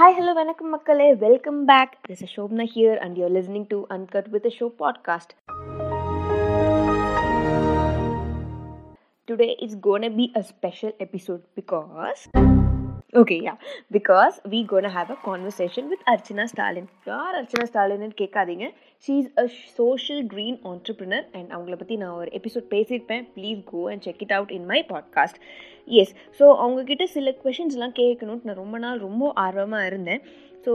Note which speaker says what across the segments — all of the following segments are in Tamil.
Speaker 1: ஹாய் ஹலோ வணக்கம் மக்களே welcome back this Shobna here and you're listening to uncut with show podcast today it's gonna be a special episode because Okay, yeah, because we gonna have a conversation with Archana Stalin. யார் அர்ச்சனா ஸ்டாலின்னு கேட்காதீங்க. She is a social green entrepreneur and அவங்கள பற்றி நான் ஒரு episode பேசியிருப்பேன். Please go and check it out in my podcast S so அவங்கக்கிட்ட சில கொஷின்ஸ்லாம் கேட்கணும்னு நான் ரொம்ப நாள் ரொம்ப ஆர்வமாக இருந்தேன். ஸோ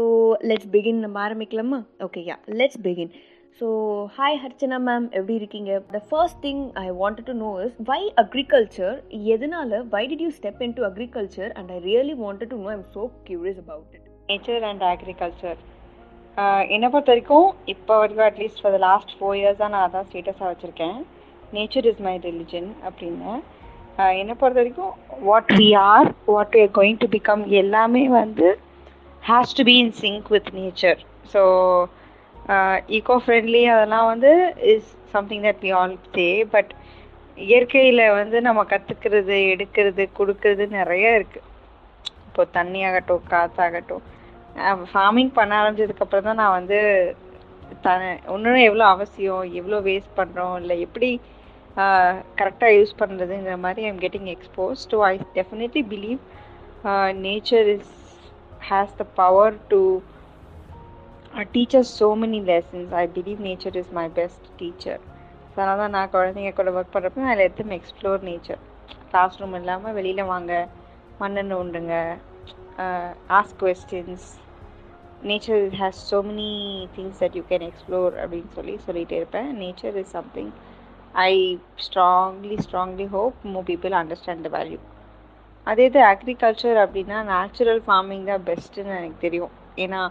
Speaker 1: லெட்ஸ் பிகின் நம்ம ஆரம்பிக்கலாமா? Okay yeah let's begin so hi Archana ma'am எப்படி இருக்கீங்க? The first thing I wanted to know is why agriculture எதனால? Why did you step in to agriculture and I really wanted to know I'm so curious about it
Speaker 2: nature and agriculture என்னை பொறுத்த வரைக்கும் இப்போ வரைக்கும் at least for the last four இயர்ஸாக நான் அதான் ஸ்டேட்டஸாக வச்சுருக்கேன். நேச்சர் இஸ் மை ரிலிஜன் அப்படின்னு. என்னை பொறுத்த வரைக்கும் what we are what we going to become எல்லாமே வந்து has to be in sync with nature so Uh, eco friendly அதெல்லாம் வந்து is something that we all say but இயற்கையில் வந்து நம்ம கற்றுக்கிறது எடுக்கிறது கொடுக்கறது நிறைய இருக்குது இப்போ தண்ணி ஆகட்டும் காற்றாகட்டும் ஃபார்மிங் பண்ண ஆரம்பிச்சதுக்கப்புறம் தான் நான் வந்து த இன்னும் எவ்வளோ அவசியம் எவ்வளோ வேஸ்ட் பண்ணுறோம் இல்லை எப்படி uh, கரெக்டாக யூஸ் பண்ணுறதுங்கிற மாதிரி I'm getting expose to I definitely believe nature is has the power to teachers so many lessons I believe nature is my best teacher so அதனால் தான் நான் குழந்தைங்க கூட ஒர்க் பண்ணுறப்ப அதில் எடுத்து எக்ஸ்ப்ளோர் நேச்சர் கிளாஸ் ரூம் இல்லாமல் வெளியில் வாங்க மண்ணெண்ணெய் உண்டுங்க. Ask questions nature has so many things that you can explore அப்படின்னு சொல்லி சொல்லிகிட்டே இருப்பேன். Nature is something I strongly strongly hope more people understand the value அதே இது அக்ரிகல்ச்சர் அப்படின்னா நேச்சுரல் ஃபார்மிங் தான் பெஸ்ட்டுன்னு எனக்கு தெரியும். ஏன்னா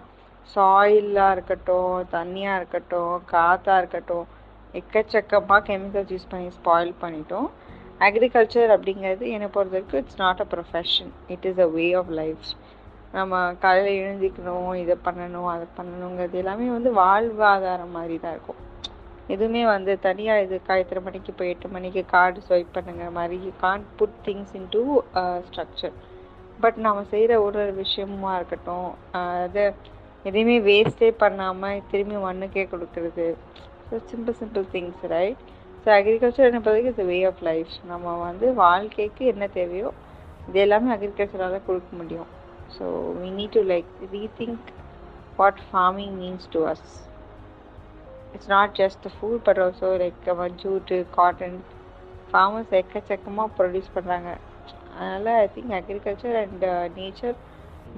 Speaker 2: சாயிலாக இருக்கட்டும் தண்ணியாக இருக்கட்டும் காற்றா இருக்கட்டும் எக்கச்சக்கமாக கெமிக்கல்ஸ் யூஸ் பண்ணி ஸ்பாயில் பண்ணிட்டோம். அக்ரிகல்ச்சர் அப்படிங்கிறது என்னை பொறுத்த வரைக்கும் it's not a profession it is a way of life நம்ம காலையில் எழுந்திக்கணும் இதை பண்ணணும் அதை பண்ணணுங்கிறது எல்லாமே வந்து வாழ்வாதாரம் மாதிரி தான் இருக்கும். எதுவுமே வந்து தனியாக இது எத்தனை மணிக்கு போய் எட்டு மணிக்கு கார்டு ஸ்வைப் பண்ணுங்கிற மாதிரி you can't put things into structure but நம்ம செய்கிற ஒரு ஒரு விஷயமாக இருக்கட்டும் அது எதையுமே வேஸ்டே பண்ணாமல் திரும்பி மண்ணுக்கே கொடுக்குறது. So simple simple things right so agriculture என்ன பொறுத்தவரைக்கும் இட்ஸ் வே ஆஃப் லைஃப் நம்ம வந்து வாழ்க்கைக்கு என்ன தேவையோ இது எல்லாமே அக்ரிகல்ச்சரால் கொடுக்க முடியும். So we need to like rethink what farming means to us it's not just food but also like jute cotton farmers எக்கச்சக்கமாக ப்ரொடியூஸ் பண்ணுறாங்க அதனால் I think agriculture and nature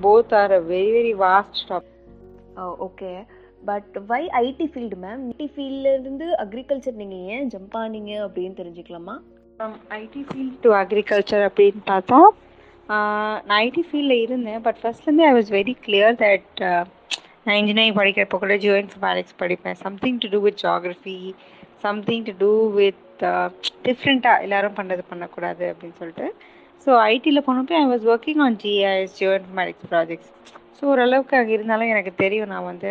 Speaker 2: both are a very very vast topic
Speaker 1: okay but why IT field ma'am IT ஃபீல்ட்லேருந்து agriculture நீங்கள் ஏன் ஜம்ப் ஆனீங்க அப்படின்னு தெரிஞ்சுக்கலாமா?
Speaker 2: From IT field to agriculture அப்படின்னு பார்த்தா நான் ஐடி ஃபீல்டில் இருந்தேன். But ஃபர்ஸ்ட்லேருந்து I was very clear that நான் இன்ஜினியரிங் படிக்கிறப்போ கூட ஜியோ இன்ஃபர்மேட்டிக்ஸ் படிப்பேன். Something to do with geography something to do with டிஃப்ரெண்ட்டாக எல்லாரும் பண்ணுறது பண்ணக்கூடாது அப்படின்னு சொல்லிட்டு ஸோ ஐடியில் போனப்போ I was working on GIS geo informatics projects so ஓரளவுக்கு அங்கே இருந்தாலும் எனக்கு தெரியும். நான் வந்து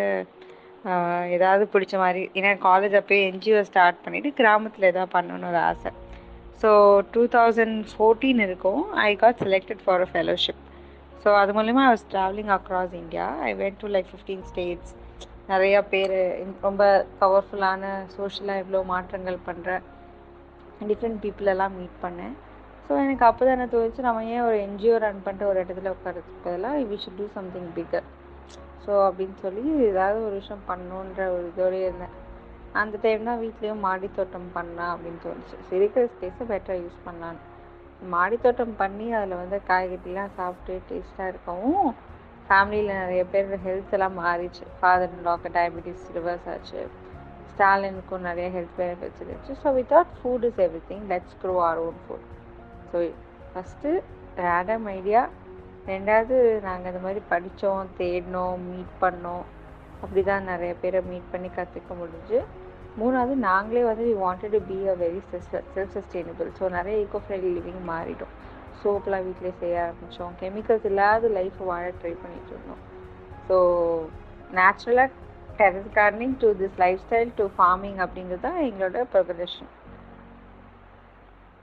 Speaker 2: ஏதாவது பிடிச்ச மாதிரி ஏன்னா காலேஜ் அப்போயே என்ஜிஓ ஸ்டார்ட் பண்ணிவிட்டு கிராமத்தில் எதாவது பண்ணணும்னு ஒரு ஆசை. ஸோ டூ தௌசண்ட் ஃபோர்டீன் இருக்கும். I got selected for a fellowship so அது மூலிமா I was travelling across India I went to like fifteen states நிறையா பேர் ரொம்ப பவர்ஃபுல்லான சோஷியலாக எவ்வளோ மாற்றங்கள் பண்ணுற டிஃப்ரெண்ட் பீப்புள் எல்லாம் மீட் பண்ணேன். ஸோ எனக்கு அப்போ தான் என்ன தோணுச்சு நம்ம ஏன் ஒரு என்ஜிஓ ரன் பண்ணிட்டு ஒரு இடத்துல உட்காரதுக்கு பதிலாக we should do something bigger so அப்படின்னு சொல்லி ஏதாவது ஒரு விஷயம் பண்ணணுன்ற ஒரு இதோடய இருந்தேன். அந்த டைம் தான் வீட்லேயும் மாடி தோட்டம் பண்ணலாம் அப்படின்னு தோணுச்சு. சரி இருக்கிற ஸ்பேஸை பெட்டராக யூஸ் பண்ணலான்னு மாடி தோட்டம் பண்ணி அதில் வந்து காய்கறிலாம் சாப்பிட்டு டேஸ்ட்டாக இருக்கவும் ஃபேமிலியில் நிறைய பேர் ஹெல்த் எல்லாம் மாறிச்சு ஃபாதர் லாக்கு டயபெட்டிஸ் ரிவர்ஸ் ஆச்சு. ஸ்டாலினுக்கும் நிறைய ஹெல்த் பெனிஃபிட்ஸ் இருந்துச்சு. So without food is everything let's grow our own food so first random idea ரெண்டாவது நாங்கள் இந்த மாதிரி படித்தோம் தேடினோம் மீட் பண்ணோம். அப்படி தான் நிறைய பேரை மீட் பண்ணி கற்றுக்க முடிஞ்சு. மூணாவது நாங்களே வந்து we wanted to be a very self sustainable so நிறைய ஈகோ ஃப்ரெண்ட்லி லிவிங் மாறிட்டோம். சோப்லாம் வீட்டிலே செய்ய ஆரம்பித்தோம் கெமிக்கல்ஸ் இல்லாத லைஃப் வாழ ட்ரை பண்ணிட்டு இருந்தோம். ஸோ நேச்சுரலாக terrace gardening to this lifestyle to farming அப்படிங்கிறது தான் எங்களோட progression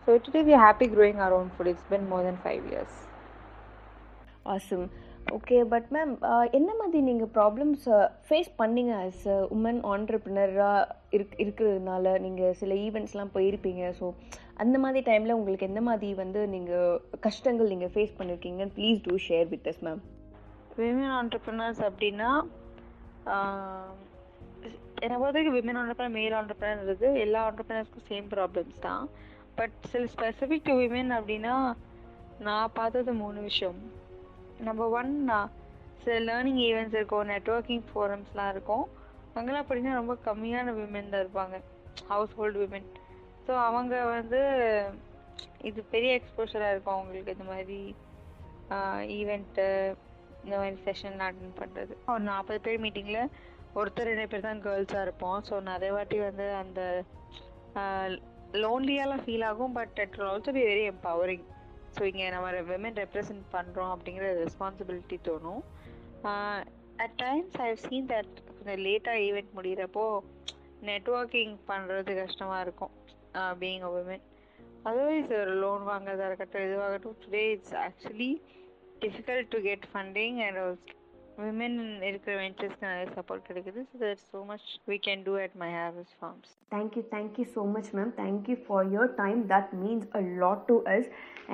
Speaker 2: so today we happy growing our own food it's been more than five years
Speaker 1: awesome okay but ma'am என்ன மாதிரி நீங்கள் ப்ராப்ளம்ஸ் ஃபேஸ் பண்ணீங்க ஆஸ் அ உமன் ஆண்டர்பிரினராக இருக் இருக்கிறதுனால? நீங்கள் சில ஈவெண்ட்ஸ்லாம் போயிருப்பீங்க. ஸோ அந்த மாதிரி டைமில் உங்களுக்கு எந்த மாதிரி வந்து நீங்கள் கஷ்டங்கள் நீங்கள் face பண்ணியிருக்கீங்கன்னு please do share with us ma'am
Speaker 2: women entrepreneurs அப்படின்னா என்னை பொறுத்த வரைக்கும் விமன் ஆண்டர்பிரினர் மேல் ஆண்டர்பிரினர்ன்றது எல்லா ஆண்டர்பிரினர்ஸ்க்கும் சேம் ப்ராப்ளம்ஸ் தான். பட் சில ஸ்பெசிஃபிக் டு விமென் அப்படின்னா நான் பார்த்தது மூணு விஷயம். நம்பர் ஒன் சில லேர்னிங் ஈவெண்ட்ஸ் இருக்கும் நெட்ஒர்க்கிங் ஃபோரம்ஸ்லாம் இருக்கும். அங்கெல்லாம் பார்த்தீங்கன்னா ரொம்ப கம்மியான விமென் தான் இருப்பாங்க. ஹவுஸ் ஹோல்டு விமன் ஸோ அவங்க வந்து இது பெரிய எக்ஸ்போஷராக இருக்கும் அவங்களுக்கு இந்த மாதிரி ஈவெண்ட்டு இந்த மாதிரி செஷன்லாம் அட்டன் பண்ணுறது ஒரு oh, நாற்பது பேர் மீட்டிங்கில் ஒருத்தர் ரெண்டு பேர் தான் கேர்ள்ஸாக இருப்போம். ஸோ நிறைய வாட்டி வந்து அந்த லோன்லியாலாம் ஃபீல் ஆகும் but it will also be very empowering so இங்கே நம்ம விமன் ரெப்ரசன்ட் பண்ணுறோம் அப்படிங்கிற ரெஸ்பான்சிபிலிட்டி தோணும். At times I seen that கொஞ்சம் லேட்டாக ஈவெண்ட் முடிகிறப்போ நெட்ஒர்க்கிங் பண்ணுறது கஷ்டமாக இருக்கும். பீயிங் அ உமன் அதர்வைஸ் ஒரு லோன் வாங்குறதா இருக்கட்டும் இதுவாகட்டும் today it's actually difficult to get funding and women இருக்கிற இன்ட்ரெஸ்ட் நிறைய சப்போர்ட் கிடைக்குது. So that so much we can do at My Harvest Farms
Speaker 1: thank you thank you so much ma'am thank you for your time that means a lot to us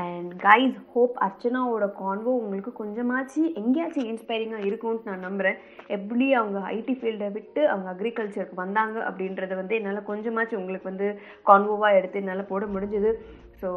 Speaker 1: and guys hope அர்ச்சனாவோட convo உங்களுக்கு கொஞ்சமாச்சு எங்கேயாச்சும் இன்ஸ்பைரிங்காக இருக்கும்னு நான் நம்புகிறேன் எப்படி அவங்க ஐடி ஃபீல்டை விட்டு அவங்க அக்ரிகல்ச்சருக்கு வந்தாங்க அப்படின்றத வந்து என்னால் கொஞ்சமாச்சும் உங்களுக்கு வந்து கான்வோவாக எடுத்து என்னால் போட முடிஞ்சது. ஸோ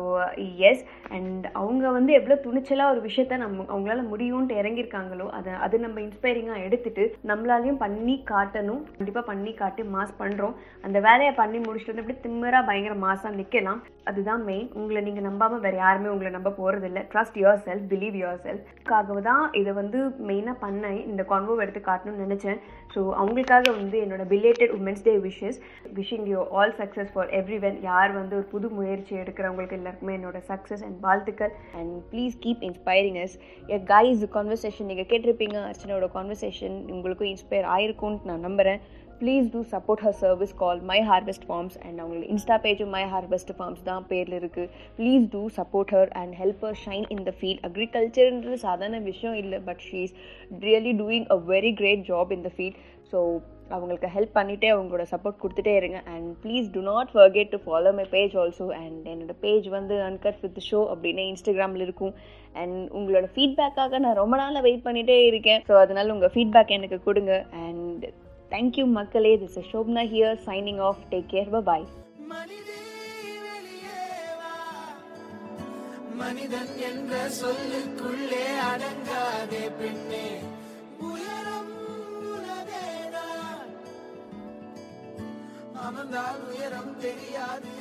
Speaker 1: எஸ் அண்ட் அவங்க வந்து எவ்வளோ துணிச்சலாக ஒரு விஷயத்த நம்ம அவங்களால முடியும்ன்ட்டு இறங்கியிருக்காங்களோ அதை அது நம்ம இன்ஸ்பைரிங்காக எடுத்துட்டு நம்மளாலையும் பண்ணி காட்டணும். கண்டிப்பாக பண்ணி காட்டி மாஸ் பண்ணுறோம் அந்த வேலையை பண்ணி முடிச்சுட்டு வந்து அப்படியே திம்மராக பயங்கர மாசாக நிற்கலாம் அதுதான் மெயின் உங்களை நீங்கள் நம்பாமல் வேறு யாருமே உங்களை நம்ப போகிறதில்ல trust yourself believe your செல்ஃப்காக தான் இதை வந்து மெயினாக பண்ண இந்த கான்வோ எடுத்து காட்டணும்னு நினச்சேன். ஸோ அவங்களுக்காக வந்து என்னோட belated women's day wishes wishing you all success for everyone யார் வந்து ஒரு புது முயற்சி எடுக்கிறவங்களுக்கு எல்லாருக்குமே. என்னோட சக்ஸஸ் அண்ட் வாழ்த்துக்கள். And please keep inspiring us a guys conversation நீங்கள் கேட்டிருப்பீங்க. அர்ச்சனோட கான்வர்சேஷன் உங்களுக்கும் இன்ஸ்பயர் ஆயிருக்கும்னு நான் நம்புகிறேன் please do support her service call my harvest farms and அவங்களுக்கு இன்ஸ்டா பேஜும் மை ஹார்வெஸ்ட் ஃபார்ம்ஸ் தான் பேரில் இருக்குது please do support her and help her shine in the field அக்ரிகல்ச்சர்ன்றது சாதாரண விஷயம் இல்லை but she is really doing a very great job in the field so அவங்களுக்கு ஹெல்ப் பண்ணிகிட்டே அவங்களோட சப்போர்ட் கொடுத்துட்டே இருங்க. And please do not forget to follow my page also and என்னோட பேஜ் வந்து அன்கட் வித் ஷோ அப்படின்னு இன்ஸ்டாகிராமில் இருக்கும். அண்ட் உங்களோட ஃபீட்பேக்காக நான் ரொம்ப நாளாக வெயிட் பண்ணிகிட்டே இருக்கேன். ஸோ அதனால் உங்கள் ஃபீட்பேக் எனக்கு கொடுங்க. அண்ட் தேங்க்யூ மக்களே. This is Shobna here signing off take care bye
Speaker 3: மனிதன் என்ற சொல்லுக்குள்ளே அடங்காதே பெண்ணே. இருந்தால் உயரம் தெரியாது.